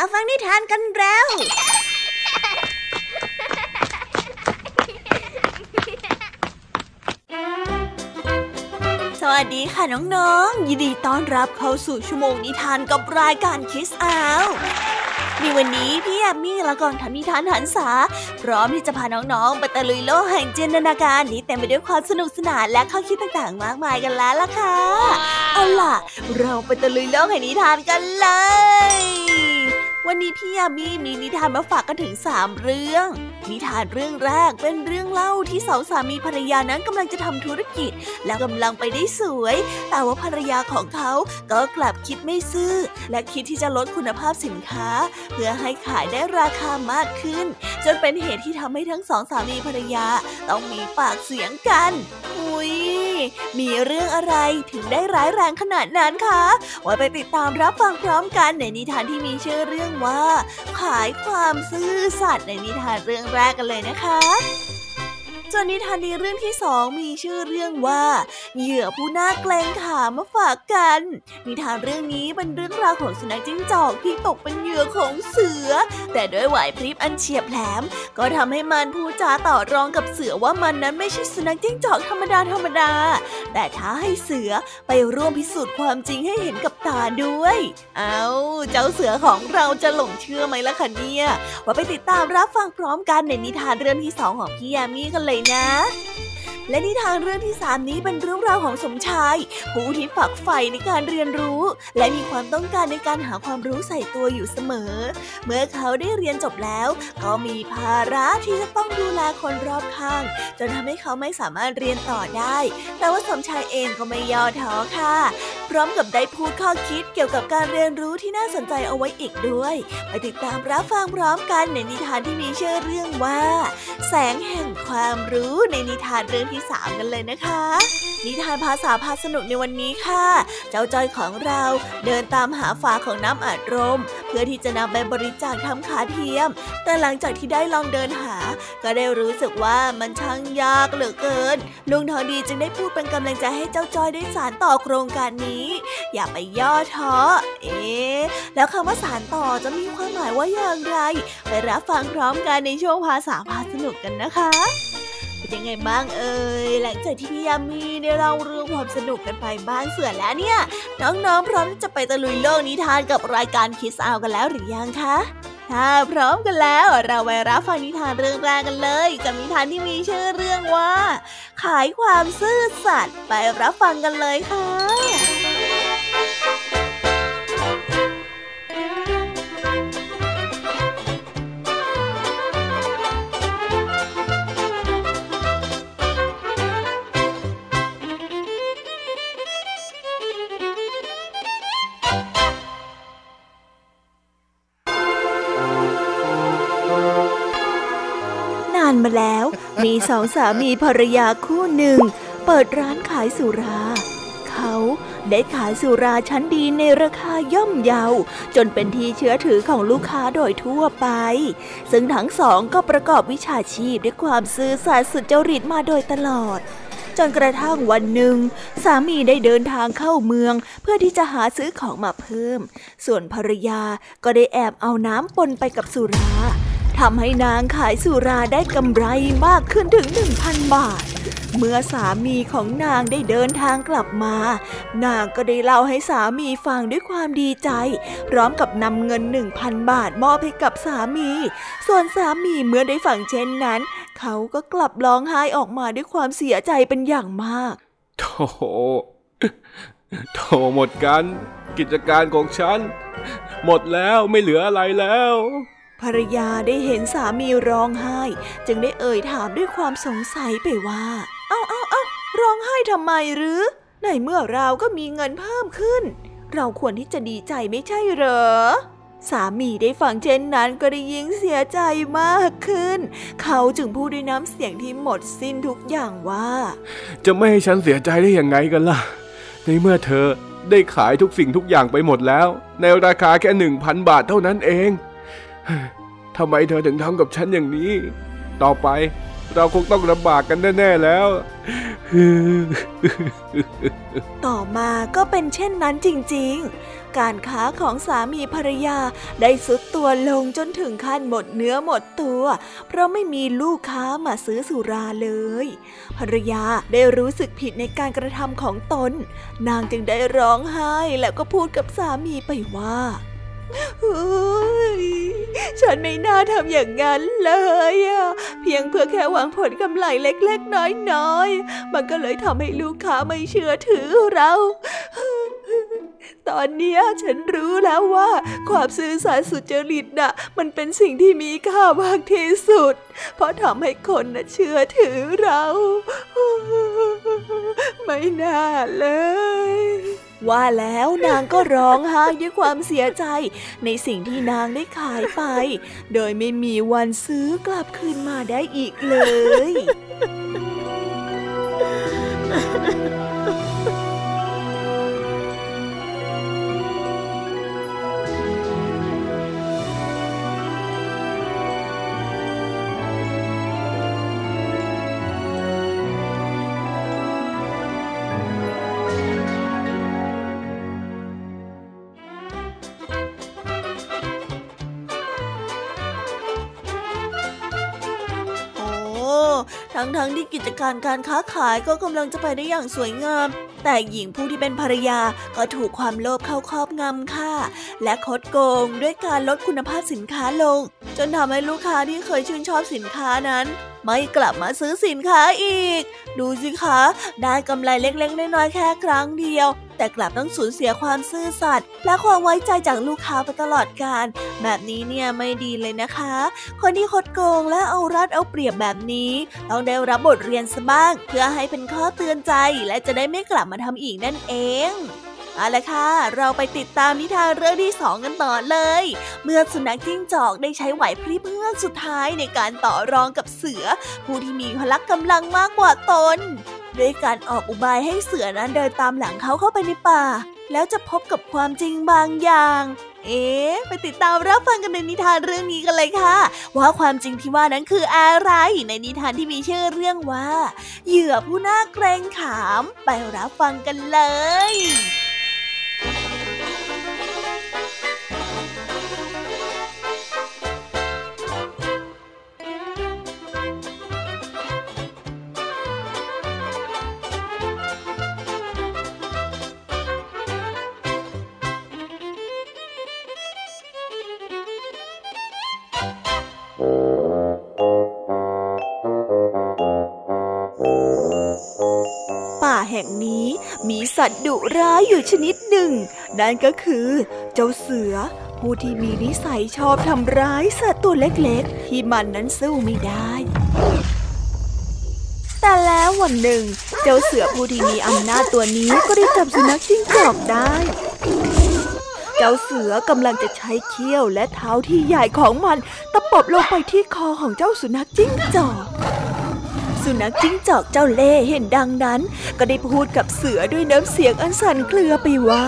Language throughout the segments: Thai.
มาฟังนิทานกันแล้ว สวัสดีค่ะน้องๆ ยินดีต้อนรับเข้าสู่ชั่วโมงนิทานกับรายการคิสอาวในวันนี้พี่แอมมี่และกองทำนิทานหันษา พร้อมที่จะพาน้องๆ ไปตะลุยโลกแห่งจินตนาการที่เต็มไปด้วยความสนุกสนานและข้อคิดต่างๆ มากมายกันแล้วล่ะค่ะ เอาล่ะ เราไปตะลุยโลกแห่งนิทานกันเลย วันนี้พี่ยามีมีนิทานมาฝากกันถึงสามเรื่อง นิทานเรื่องแรกเป็นเรื่องเล่าที่สองสามีภรรยานั้นกำลังจะทำธุรกิจ และกำลังไปได้สวย แต่ว่าภรรยาของเขาก็กลับคิดไม่ซื่อ และคิดที่จะลดคุณภาพสินค้า เพื่อให้ขายได้ราคามากขึ้น จนเป็นเหตุที่ทำให้ทั้งสองสามีภรรยาต้องมีปากเสียงกัน อุ้ย มีเรื่องอะไรถึงได้ร้ายแรงขนาดนั้นคะไว้ไปติดตามรับฟังพร้อมกันในนิทานที่มีชื่อเรื่องว่า ขายความซื่อสัตย์ในนิทานเรื่องแรกกันเลยนะคะ ส่วนนิทานในเรื่องที่สองมีชื่อเรื่องว่า เหยื่อผู้น่าเกรงขามมาฝากกัน นิทานเรื่องนี้เป็นเรื่องราวของสุนัขจิ้งจอกที่ตกเป็นเหยื่อของเสือ แต่ด้วยไหวพริบอันเฉียบแหลม ก็ทำให้มันพูดจาต่อรองกับเสือว่ามันนั้นไม่ใช่สุนัขจิ้งจอกธรรมดาธรรมดา แต่ท้าให้เสือไปร่วมพิสูจน์ความจริงให้เห็นกับตาด้วย เอาเจ้าเสือของเราจะหลงเชื่อไหมล่ะคะเนี่ยว่าไปติดตามรับฟังพร้อมกันในนิทานเรื่องที่สองของพี่ยามีกันเลยนะ และนิทานเรื่องที่สามนี้เป็นเรื่องราวของสมชาย ผู้ที่ฝักใฝ่ในการเรียนรู้ และมีความต้องการในการหาความรู้ใส่ตัวอยู่เสมอ เมื่อเขาได้เรียนจบแล้ว ก็มีภาระที่จะต้องดูแลคนรอบข้าง จนทำให้เขาไม่สามารถเรียนต่อได้ แต่ว่าสมชายเองก็ไม่ย่อท้อค่ะ พร้อมกับได้พูดข้อคิดเกี่ยวกับการเรียนรู้ที่น่าสนใจเอาไว้อีกด้วย ไปติดตามรับฟังพร้อมกันในนิทานที่มีชื่อเรื่องว่า แสงแห่งความรู้ในนิทานเรื่องที่สามกันเลยนะคะ นิทานภาษาพาสนุกในวันนี้ค่ะ เจ้าจอยของเราเดินตามหาฝาของน้ำอัดลมเพื่อที่จะนำไปบริจาคทำขาเทียม แต่หลังจากที่ได้ลองเดินหา ก็ได้รู้สึกว่ามันช่างยากเหลือเกิน ลุงทองดีจึงได้พูดเป็นกำลังใจให้เจ้าจอยได้สารต่อโครงการนี้อย่าไปย่อท้อ เอ๊แล้วคำว่าสารต่อจะมีความหมายว่าอย่างไร ไปรับฟังพร้อมกันในช่วงภาษาพาสนุกกันนะคะเป็นยังไงบ้างเอ่ยหลังจากที่พี่ยามีได้เล่าเรื่องความสนุกกันไปบ้างเสือแล้วเนี่ย น้องๆพร้อมจะไปตะลุยโลกนิทานกับรายการคิสอาวกันแล้วหรือยังคะถ้าพร้อมกันแล้วเราไปรับฟังนิทานเรื่องแรกกันเลย กับนิทานที่มีชื่อเรื่องว่า ขายความซื่อสัตย์ไปรับฟังกันเลยค่ะ มีสองสามีภรรยาคู่หนึ่ง เปิดร้านขายสุรา เขาได้ขายสุราชั้นดีในราคาย่อมเยา จนเป็นที่เชื้อถือของลูกค้าโดยทั่วไป ซึ่งทั้งสองก็ประกอบวิชาชีพด้วยความซื่อสัตย์สุจริตมาโดยตลอดจนกระทั่งวันหนึ่ง สามีได้เดินทางเข้าเมือง เพื่อที่จะหาซื้อของมาเพิ่ม ส่วนภรรยาก็ได้แอบเอาน้ำปนไปกับสุรา ทำให้นางขายสุราได้กำไรมากขึ้นถึงหนึ่งพันบาท เมื่อสามีของนางได้เดินทางกลับมา นางก็ได้เล่าให้สามีฟังด้วยความดีใจ พร้อมกับนำเงินหนึ่งพันบาทมอบให้กับสามี ส่วนสามีเมื่อได้ฟังเช่นนั้น เขาก็กลับร้องไห้ออกมาด้วยความเสียใจเป็นอย่างมากโธ่โธ่หมดกัน กิจการของฉัน หมดแล้วไม่เหลืออะไรแล้ว ภรรยาได้เห็นสามีร้องไห้ จึงได้เอ่ยถามด้วยความสงสัยไปว่า เอ้าเอ้าเอ้าร้องไห้ทำไมหรือ ในเมื่อเราก็มีเงินเพิ่มขึ้น เราควรที่จะดีใจไม่ใช่เหรอ สามีได้ฟังเช่นนั้นก็ได้ยิ่งเสียใจมากขึ้น เขาจึงพูดด้วยน้ำเสียงที่หมดสิ้นทุกอย่างว่า จะไม่ให้ฉันเสียใจได้ยังไงกันล่ะ ในเมื่อเธอได้ขายทุกสิ่งทุกอย่างไปหมดแล้ว ในราคาแค่หนึ่งพันบาทเท่านั้นเอง ทำไมเธอถึงทำกับฉันอย่างนี้ ต่อไปเราคงต้องลำบากกันแน่ๆแล้ว ต่อมาก็เป็นเช่นนั้นจริงๆ การค้าของสามีภรรยาได้สุดตัวลงจนถึงขั้นหมดเนื้อหมดตัว เพราะไม่มีลูกค้ามาซื้อสุราเลย ภรรยาได้รู้สึกผิดในการกระทำของตน นางจึงได้ร้องไห้แล้วก็พูดกับสามีไปว่า ฉันไม่น่าทำอย่างนั้นเลยอะเพียงเพื่อแค่หวังผลกำไรเล็ก ๆ น้อยๆ มันก็เลยทำให้ลูกค้าไม่เชื่อถือเรา ตอนนี้ฉันรู้แล้วว่า ความซื่อสัตย์สุจริตน่ะ มันเป็นสิ่งที่มีค่ามากที่สุด เพราะทำให้คนน่ะเชื่อถือเรา ไม่น่าเลย ว่าแล้วนางก็ร้องไห้ด้วยความเสียใจ ในสิ่งที่นางได้ขายไป โดยไม่มีวันซื้อกลับคืนมาได้อีกเลย ทั้งๆทที่กิจการการค้าขายก็กำลังจะไปได้อย่างสวยงาม แต่หญิงผู้ที่เป็นภรรยาก็ถูกความโลภเข้าครอบงำค่ะ และคดโกงด้วยการลดคุณภาพสินค้าลง จนทำให้ลูกค้าที่เคยชื่นชอบสินค้านั้น ไม่กลับมาซื้อสินค้าอีก ดูสิคะ ได้กำไรเล็กๆน้อยๆแค่ครั้งเดียว แต่กลับต้องสูญเสียความซื่อสัตย์และความไว้ใจจากลูกค้าไปตลอดกาลแบบนี้เนี่ยไม่ดีเลยนะคะ คนที่คดโกงและเอารัดเอาเปรียบแบบนี้ต้องได้รับบทเรียนซะบ้าง เพื่อให้เป็นข้อเตือนใจและจะได้ไม่กลับมาทำอีกนั่นเองเอาละค่ะ เราไปติดตามนิทานเรื่องที่สองกันต่อเลย เมื่อสุนัขจิ้งจอกได้ใช้ไหวพริบเพื่อสุดท้ายในการต่อรองกับเสือ ผู้ที่มีพละกำลังมากกว่าตน ด้วยการออกอุบายให้เสือนั้นเดินตามหลังเขาเข้าไปในป่า แล้วจะพบกับความจริงบางอย่าง เอ๊ไปติดตามรับฟังกันในนิทานเรื่องนี้กันเลยค่ะ ว่าความจริงที่ว่านั้นคืออะไรในนิทานที่มีชื่อเรื่องว่า เหยื่อผู้น่าเกรงขาม ไปรับฟังกันเลย ร้ายอยู่ชนิดหนึ่ง นั่นก็คือ เจ้าเสือ ผู้ที่มีนิสัยชอบทำร้ายสัตว์ตัวเล็กๆ ที่มันนั้นสู้ไม่ได้ แต่แล้ววันหนึ่ง เจ้าเสือผู้ที่มีอำนาจตัวนี้ก็ได้จับสุนัขจิ้งจอกได้ เจ้าเสือกำลังจะใช้เขี้ยวและเท้าที่ใหญ่ของมันตะปบลงไปที่คอของเจ้าสุนัขจิ้งจอก สุนัขจิ้งจอกเจ้าเล่เห็นดังนั้น ก็ได้พูดกับเสือด้วยน้ำเสียงอันสั่นเครือไปว่า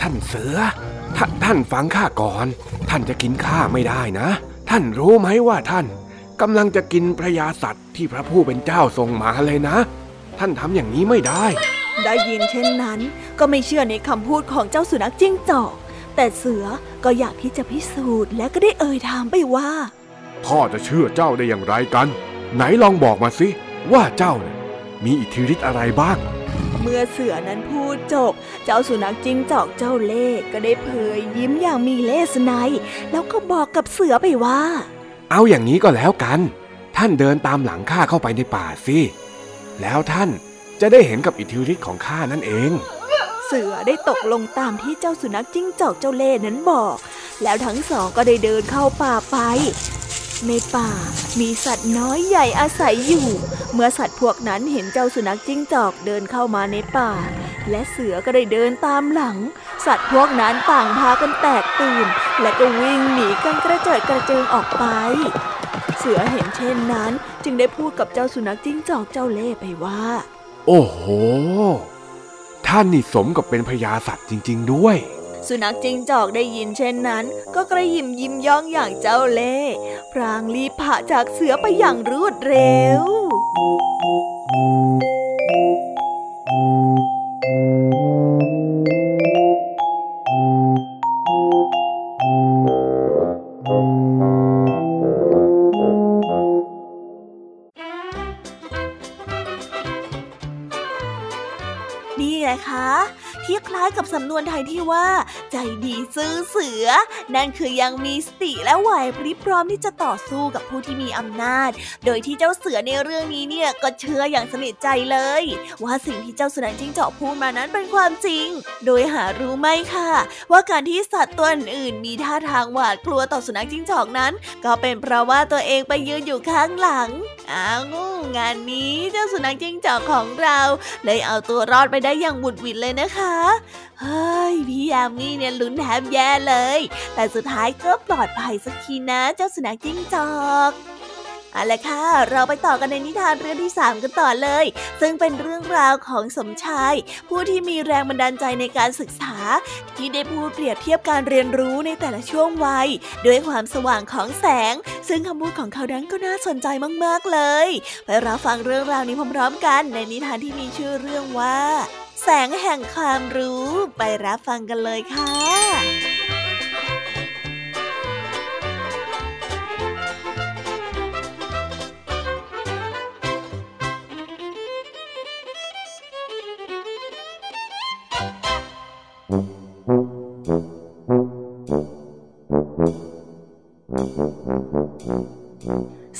ท่านเสือทท่านฟังข้าก่อน ท่านจะกินข้าไม่ได้นะ ท่านรู้ไหมว่าท่านกำลังจะกินพระยาสัตว์ที่พระผู้เป็นเจ้าทรงมาเลยนะ ท่านทำอย่างนี้ไม่ได้ ได้ยินเช่นนั้น ก็ไม่เชื่อในคำพูดของเจ้าสุนัขจิ้งจอก แต่เสือก็อยากที่จะพิสูจน์และก็ได้เอ่ยถามไปว่า พ่อจะเชื่อเจ้าได้อย่างไรกัน ไหนลองบอกมาสิว่าเจ้าเนี่ยมีอิทธิฤทธิ์อะไรบ้าง เมื่อเสือนั้นพูดจบ เจ้าสุนัขจิ้งจอกเจ้าเล่ก็ได้เผยยิ้มอย่างมีเล่สไนแล้วก็บอกกับเสือไปว่า เอาอย่างนี้ก็แล้วกัน ท่านเดินตามหลังข้าเข้าไปในป่าสิแล้วท่านจะได้เห็นกับอิทธิฤทธิ์ของข้านั่นเองเสือได้ตกลงตามที่เจ้าสุนัขจิ้งจอกเจ้าเล่นั้นบอก แล้วทั้งสองก็ได้เดินเข้าป่าไป ในป่า มีสัตว์น้อยใหญ่อาศัยอยู่ เมื่อสัตว์พวกนั้นเห็นเจ้าสุนัขจิ้งจอกเดินเข้ามาในป่า และเสือก็ได้เดินตามหลัง สัตว์พวกนั้นต่างพากันแตกตื่น และก็วิ่งหนีกันกระเจิดกระเจิงออกไป เสือเห็นเช่นนั้น จึงได้พูดกับเจ้าสุนัขจิ้งจอกเจ้าเล่ไปว่า โอ้โห ท่านนี่สมกับเป็นพญาสัตว์จริง ๆ ด้วย สุนัขจิงจอกได้ยินเช่นนั้น ก็กระยิมยิ้มย่องอย่างเจ้าเล่ห์พรางรีบผ่าจากเสือไปอย่างรวดเร็ว นี่ไงคะ ที่คล้ายกับสำนวนไทยที่ว่า ใจดี ซื่อเสือ นั่นคือยังมีสติและไหวพริบพร้อมที่จะต่อสู้กับผู้ที่มีอำนาจ โดยที่เจ้าเสือในเรื่องนี้เนี่ยก็เชื่ออย่างสนิทใจเลย ว่าสิ่งที่เจ้าสุนัขจิ้งจอกพูดมานั้นเป็นความจริง โดยหารู้ไหมค่ะ ว่าการที่สัตว์ตัวอื่นมีท่าทางหวาดกลัวต่อสุนัขจิ้งจอกนั้น ก็เป็นเพราะว่าตัวเองไปยืนอยู่ข้างหลังอ้าวงานนี้เจ้าสุนัขจิ้งจอกของเรา เลยเอาตัวรอดไปได้อย่างบุดวิดเลยนะคะเฮ้ยพี่ยามีเนี่ยลุ้นแทบแย่เลย แต่สุดท้ายก็ปลอดภัยสักทีนะ เจ้าสุนัขจิ้งจอกเอาละค่ะ เราไปต่อกันในนิทานเรื่องที่ 3 กันต่อเลย ซึ่งเป็นเรื่องราวของสมชาย ผู้ที่มีแรงบันดาลใจในการศึกษา ที่ได้พูดเปรียบเทียบการเรียนรู้ในแต่ละช่วงวัย ด้วยความสว่างของแสง ซึ่งคำพูดของเขานั้นก็น่าสนใจมาก ๆ เลย ไปรับฟังเรื่องราวนี้พร้อมๆกันในนิทานที่มีชื่อเรื่องว่า แสงแห่งความรู้ไปรับฟังกันเลยค่ะ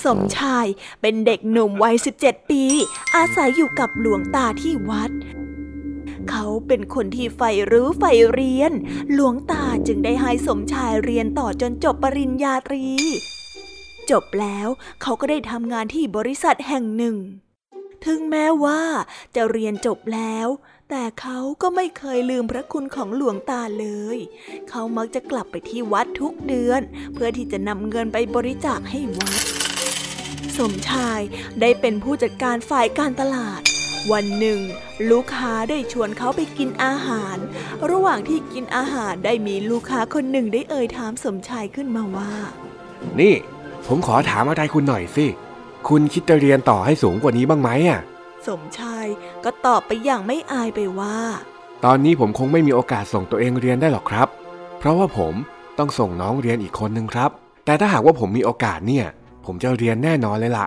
สมชายเป็นเด็กหนุ่มวัย 17 ปี อาศัยอยู่กับหลวงตาที่วัด เขาเป็นคนที่ใฝ่รู้ใฝ่เรียน หลวงตาจึงได้ให้สมชายเรียนต่อจนจบปริญญาตรี จบแล้วเขาก็ได้ทำงานที่บริษัทแห่งหนึ่ง ถึงแม้ว่าจะเรียนจบแล้วแต่เขาก็ไม่เคยลืมพระคุณของหลวงตาเลย เขามักจะกลับไปที่วัดทุกเดือน เพื่อที่จะนำเงินไปบริจาคให้วัด สมชายได้เป็นผู้จัดการฝ่ายการตลาด วันหนึ่ง ลูกค้าได้ชวนเขาไปกินอาหาร ระหว่างที่กินอาหารได้มีลูกค้าคนหนึ่งได้เอ่ยถามสมชายขึ้นมาว่า นี่ ผมขอถามอะไรคุณหน่อยสิ คุณคิดจะเรียนต่อให้สูงกว่านี้บ้างไหมอะ สมชายก็ตอบไปอย่างไม่อายไปว่า ตอนนี้ผมคงไม่มีโอกาสส่งตัวเองเรียนได้หรอกครับ เพราะว่าผมต้องส่งน้องเรียนอีกคนนึงครับ แต่ถ้าหากว่าผมมีโอกาสเนี่ย ผมจะเรียนแน่นอนเลยล่ะ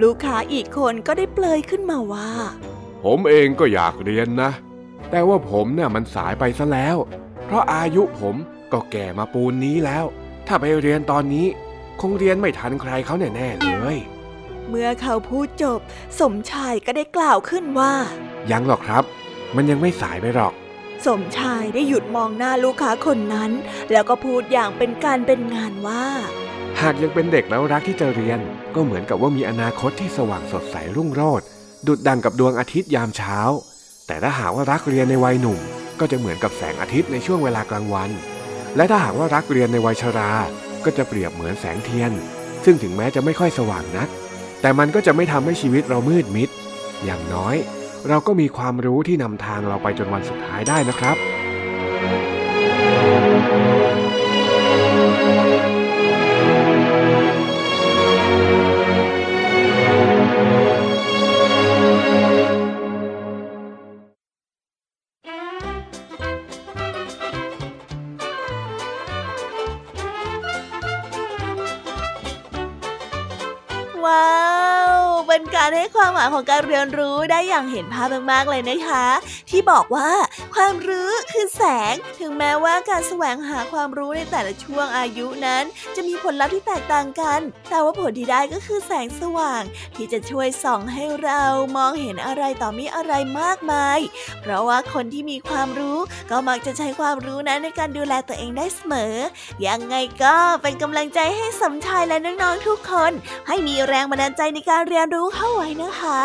ลูกค้าอีกคนก็ได้เปลยขึ้นมาว่า ผมเองก็อยากเรียนนะ แต่ว่าผมเนี่ยมันสายไปซะแล้ว เพราะอายุผมก็แก่มาปูนนี้แล้ว ถ้าไปเรียนตอนนี้ คงเรียนไม่ทันใครเขาแน่ๆเลย เมื่อเขาพูดจบ สมชายก็ได้กล่าวขึ้นว่า ยังหรอกครับ มันยังไม่สายไปหรอกสมชายได้หยุดมองหน้าลูกค้าคนนั้น แล้วก็พูดอย่างเป็นการเป็นงานว่า หากยังเป็นเด็กแล้วรักที่จะเรียน ก็เหมือนกับว่ามีอนาคตที่สว่างสดใสรุ่งโรจน์ดุดดังกับดวงอาทิตย์ยามเช้า แต่ถ้าหากว่ารักเรียนในวัยหนุ่ม ก็จะเหมือนกับแสงอาทิตย์ในช่วงเวลากลางวัน และถ้าหากว่ารักเรียนในวัยชรา ก็จะเปรียบเหมือนแสงเทียน ซึ่งถึงแม้จะไม่ค่อยสว่างนัก แต่มันก็จะไม่ทำให้ชีวิตเรามืดมิด อย่างน้อย เราก็มีความรู้ที่นำทางเราไปจนวันสุดท้ายได้นะครับ ห้ความหมายของการเรียนรู้ได้อย่างเห็นภาพมากๆเลยนะคะ ที่บอกว่า ความรู้คือแสง ถึงแม้ว่าการแสวงหาความรู้ในแต่ละช่วงอายุนั้น จะมีผลลัพธ์ที่แตกต่างกัน แต่ว่าผลที่ได้ก็คือแสงสว่าง ที่จะช่วยส่องให้เรามองเห็นอะไรต่อมีอะไรมากมาย เพราะว่าคนที่มีความรู้ก็มักจะใช้ความรู้นั้นในการดูแลตัวเองได้เสมอ ยังไงก็เป็นกำลังใจให้สมชายและน้องๆทุกคน ให้มีแรงบันดาลใจในการเรียนรู้เข้าไว้นะคะ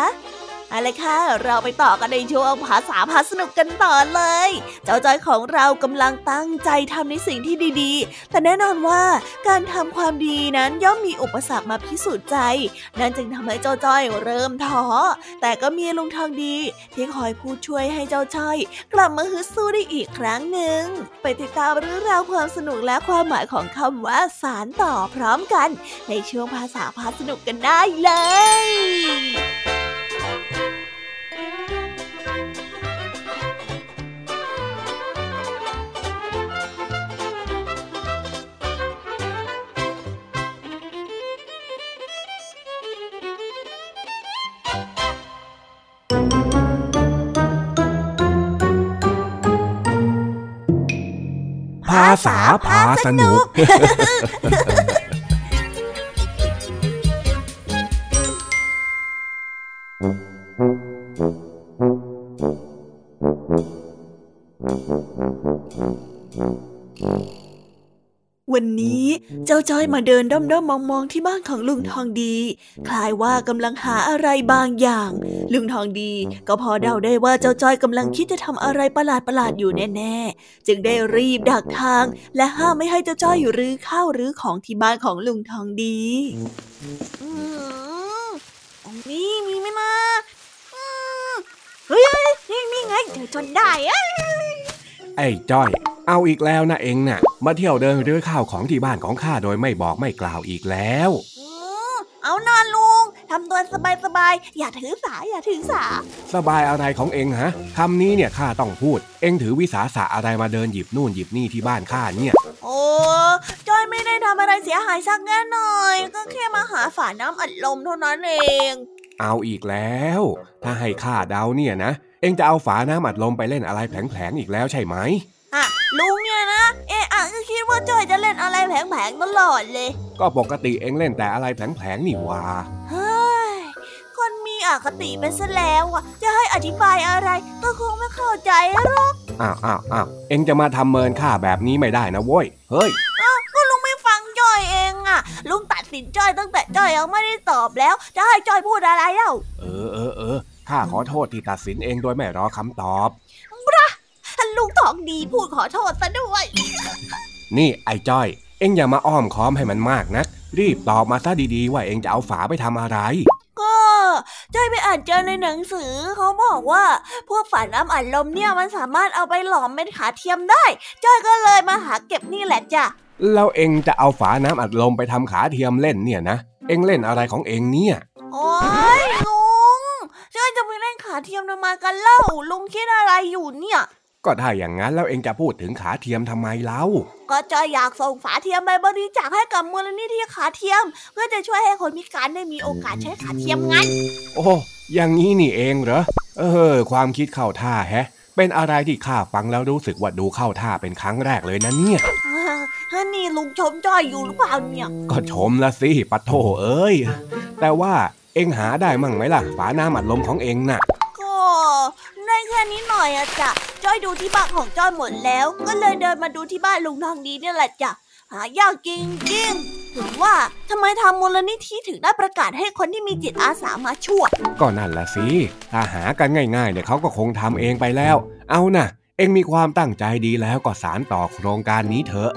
เอาละค่ะ เราไปต่อกันในช่วงภาษาพาสนุกกันต่อเลย เจ้าจอยของเรากำลังตั้งใจทำในสิ่งที่ดีๆ แต่แน่นอนว่าการทำความดีนั้นย่อมมีอุปสรรคมาพิสูจน์ใจ นั่นจึงทำให้เจ้าจอยเริ่มท้อ แต่ก็มีลุงทองดี ที่คอยพูดช่วยให้เจ้าจอย กลับมาฮึดสู้ได้อีกครั้งหนึ่ง ไปติดตามเรื่องราวความสนุกและความหมายของคำว่าสารต่อพร้อมกัน ในช่วงภาษาพาสนุกกันได้เลยาษาพาสนุก จ้าจ้อยมาเดินด้อมๆมองๆที่บ้านของลุงทองดี คล้ายว่ากำลังหาอะไรบางอย่าง ลุงทองดีก็พอเดาได้ว่าเจ้าจ้อยกำลังคิดจะทำอะไรประหลาดๆอยู่แน่ๆ จึงได้รีบดักทาง และห้ามไม่ให้เจ้าจ้อยรื้อข้าวรื้อของที่บ้านของลุงทองดีนี่มีไหมมาเฮ้ยนี่นี่ไงเจอจนได้ไอ้จ้อย เอาอีกแล้วนะเองนะ่ะ มาเที่ยวเดินเรือข้าวของที่บ้านของข้าโดยไม่บอกไม่กล่าวอีกแล้วเอานอนลุงทำตัวสบายๆ อย่าถือสา อย่าถือสา สบายอะไรของเองฮะคำนี้เนี่ยข้าต้องพูด เองถือวิสาสะอะไรมาเดินหยิบนู่นหยิบนี่ที่บ้านข้าเนี่ย โอ้จอยไม่ได้ทำอะไรเสียหายสักแง่หน่อย ก็แค่มาหาฝาน้ำอัดลมเท่านั้นเอง เอาอีกแล้ว ถ้าให้ข้าเดาเนี่ยนะ เองจะเอาฝาน้ำอัดลมไปเล่นอะไรแผลงๆอีกแล้วใช่ไหม อะลุงเนี่ยนะ เอะอะก็คิดว่าจอยจะเล่นอะไรแผลงๆตลอดเลย ก็ปกติเองเล่นแต่อะไรแผลงๆนี่วาเฮ้ยคนมีอคติไปซะแล้วอะ จะให้อธิบายอะไรก็คงไม่เข้าใจหรอกอ้าวอ้าวอ้าวเองจะมาทำเมินข้าแบบนี้ไม่ได้นะโว้ยเฮ้ยอ้าวก็ลุงไม่ฟังจอยเองอะ ลุงตัดสินจอยตั้งแต่จอยยังไม่ได้ตอบแล้ว จะให้จอยพูดอะไรเล่าเออเออเออข้าขอโทษที่ตัดสินเองโดยไม่รอคำตอบท่า นลุงทองดีพูดขอโทษซะด้วย นี่ไอ้จ้อย เอ็งอย่ามาอ้อมค้อมให้มันมากนะ รีบตอบมาซะดีๆ ว่าเอ็งจะเอาฝาไปทำอะไร ก็จ้อยไปอ่านเจอในหนังสือเขาบอกว่า พวกฝาน้ำอัดลมเนี่ยมันสามารถเอาไปหลอมเป็นขาเทียมได้ จ้อยก็เลยมาหาเก็บนี่แหละจ้ะแล้วเอ็งจะเอาฝาน้ำอัดลมไปทำขาเทียมเล่นเนี่ยนะ เอ็งเล่นอะไรของเอ็งเนี่ย โอ้ยลุงจ้อยจะไปเล่นขาเทียมทำไมกันเล่า ลุงคิดอะไรอยู่เนี่ย ก็ถ้าอย่างนั้นแล้วเองจะพูดถึงขาเทียมทำไมเล่า ก็จอยอยากส่งฝาเทียมไปบริจาคให้กับมูลนิธิขาเทียม เพื่อจะช่วยให้คนพิการได้มีโอกาสใช้ขาเทียมงั้น โอ้อย่างนี้นี่เองเหรอ เออ ความคิดเข้าท่าแฮะ เป็นอะไรที่ข้าฟังแล้วรู้สึกว่าดูเข้าท่าเป็นครั้งแรกเลยนะเนี่ยฮะนี่ลุงชมจอยอยู่หรือเปล่าเนี่ย ก็ชมละสิปัดโถเอ้ย แต่ว่าเองหาได้มั่งไหมล่ะ ฝาหน้าหมัดลมของเองน่ะ ก็ได้แค่นี้หน่อยอะจ้ะ จ้อยดูที่บ้านของจ้อยหมดแล้ว ก็เลยเดินมาดูที่บ้านลุงทองดีนี่แหละจ้ะหายากจริงจริงถึงว่าทำไมทำมูลนิธิถึงได้ประกาศให้คนที่มีจิตอาสามาช่วยก็นั่นละสิถ้าหากันง่ายๆเนี่ยเขาก็คงทำเองไปแล้ว เอานะ่ะ เองมีความตั้งใจดีแล้วก็สารต่อโครงการนี้เถอะ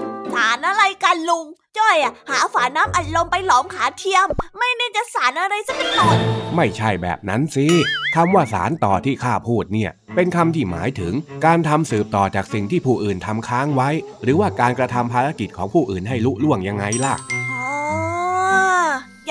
กันลุง จ้อยอะหาฝาน้ำอัดลมไปหลอมขาเทียม ไม่ได้จะสารอะไรสักหน่อยไม่ใช่แบบนั้นสิคำว่าสารต่อที่ข้าพูดเนี่ย เป็นคำที่หมายถึง การทำสืบต่อจากสิ่งที่ผู้อื่นทำค้างไว้ หรือว่าการกระทำภารกิจของผู้อื่นให้ลุล่วงยังไงล่ะ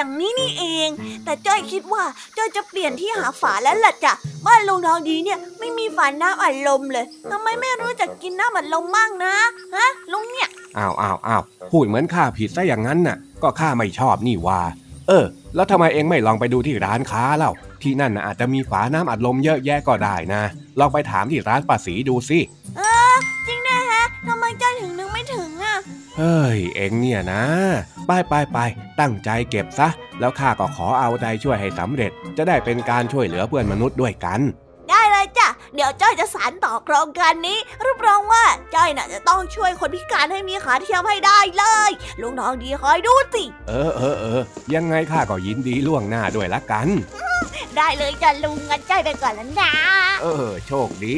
อ๋ออย่างนี้นี่เอง แต่จ้อยคิดว่าจ้อยจะเปลี่ยนที่หาฝาแล้วล่ะจ้ะบ้านลุงทองดีเนี่ยไม่มีฝาน้ำอัดลมเลยทำไมไม่รู้จักกินน้ำอัดลมมั่งนะฮะลุงเนี่ยอ้าวอ้าวอ้าวพูดเหมือนข้าผิดซะอย่างนั้นน่ะ ก็ข้าไม่ชอบนี่ว่า เออ แล้วทำไมเองไม่ลองไปดูที่ร้านค้าเล่าที่นั่นนะอาจจะมีฝาน้ำอัดลมเยอะแยะก็ได้นะลองไปถามที่ร้านป้าสีดูสิเออจริงนะฮะทำไมเจ้าถึงนึกไม่ถึงอะ เฮ้ย เองเนี่ยนะ ไปไปไปตั้งใจเก็บซะ แล้วข้าก็ขอเอาใจช่วยให้สำเร็จ จะได้เป็นการช่วยเหลือเพื่อนมนุษย์ด้วยกัน ได้เลยจ้ะ เดี๋ยวจ้อยจะสานต่อโครงการนี้ รับรองว่าจ้อยน่ะจะต้องช่วยคนพิการให้มีขาเทียมให้ได้เลย ลุงทองดีคอยดูสิ เออเออเออยังไงข้าก็ยินดีล่วงหน้าด้วยละกัน ได้เลยจ้ะลุงงั้นใจไปก่อนแล้วนะ เออ โชคดี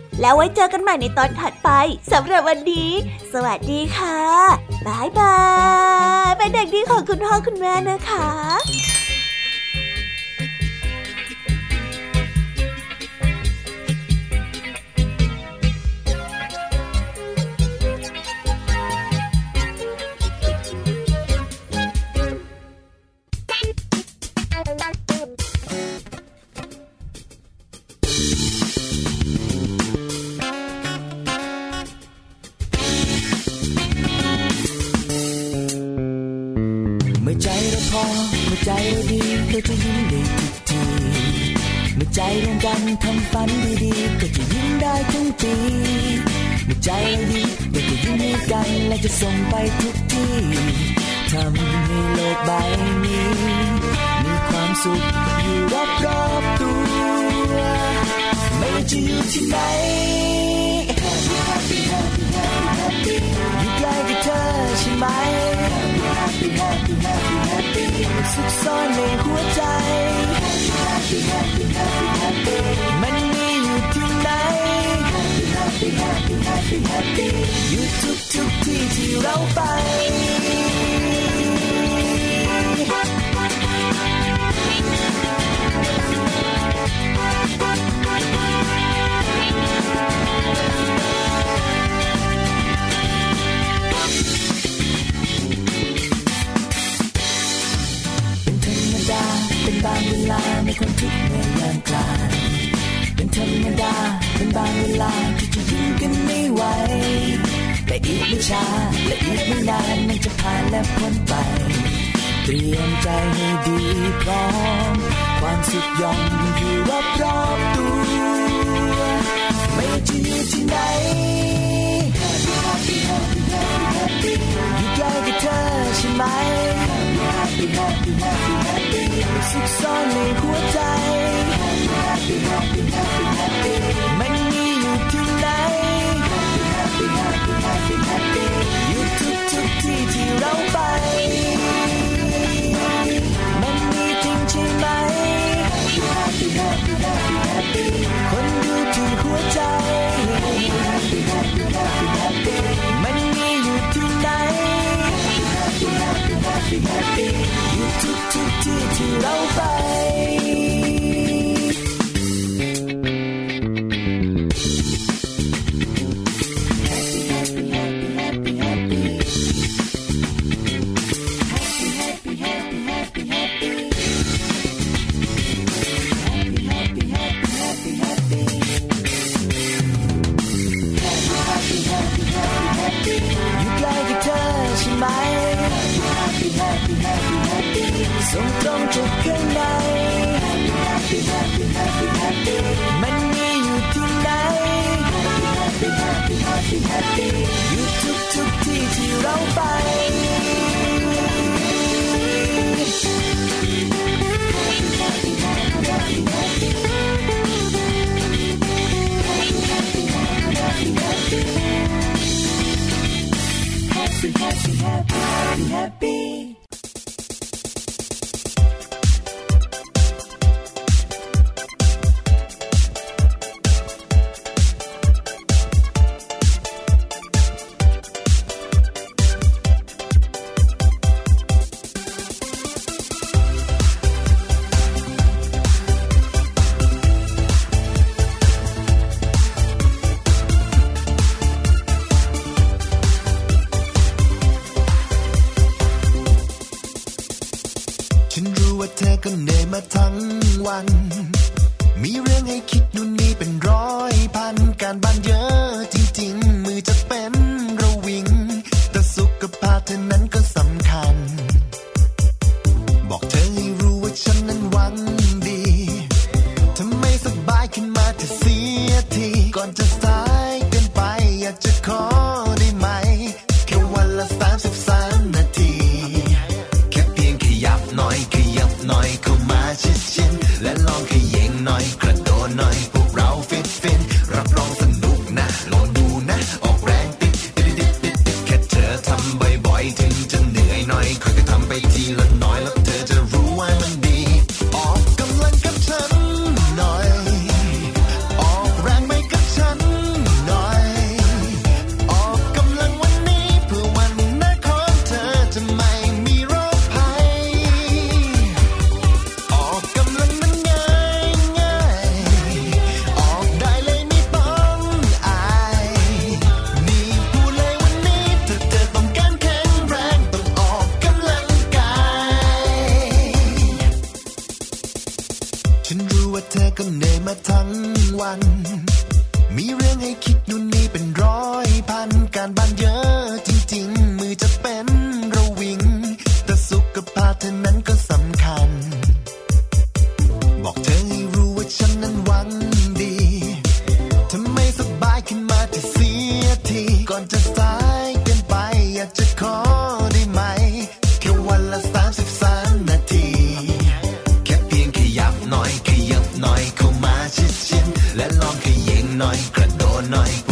แล้วไว้เจอกันใหม่ในตอนถัดไปสำหรับวันนี้ สวัสดีค่ะบายบายเป็นเด็กดีของคุณพ่อคุณแม่นะคะ มื่อใจเราพอ เมื่อใจเราดีเราจะยิ้มได้ทุกที เมื่อใจร่วมกันทำฝันดีๆก็จะยิ้มได้ทุกปี เมื่อใจเราดีเราจะยิ้มให้กันและจะส่งไปทุกที่ทำให้โลกใบนี้ มีความสุขอยู่รอบๆตัวไม่ว่าจะอยู่ที่ไหน Happy Happy Happy Happy อยู่ใกล้กับเธอใช่ไหม Happy happy happy happy สุขซ่อนในหัวใจ Happy happy happy happy happy มันมีอยู่ที่ไหน Happy happy happy happy อยู่ทุกทุกที่ที่เราไปบ ลาในคนทุกเมื่อยามกลางเป็นธรรมดาเป็นบางเวลาที่จะยิ้มกันไม่ไหวแต่อีกไม่ช้าและอีกไม่นานมันจะผ่านและพ้นไป เตรียมใจให้ดีพร้อม ความสุขย่อมอยู่รอบรอบตัว ไม่จะอยู่ที่ไหน Happy happy happy happy happy อยู่ใกล้กับเธอใช่ไหม Happy happy happy happy happy สุขซ่อนในหัวใจ Happy happy happy happy happy มันมีอยู่ที่ไหน happy Happy happy happy happy อยู่ทุกทุกที่ที่เรา ยิงหน่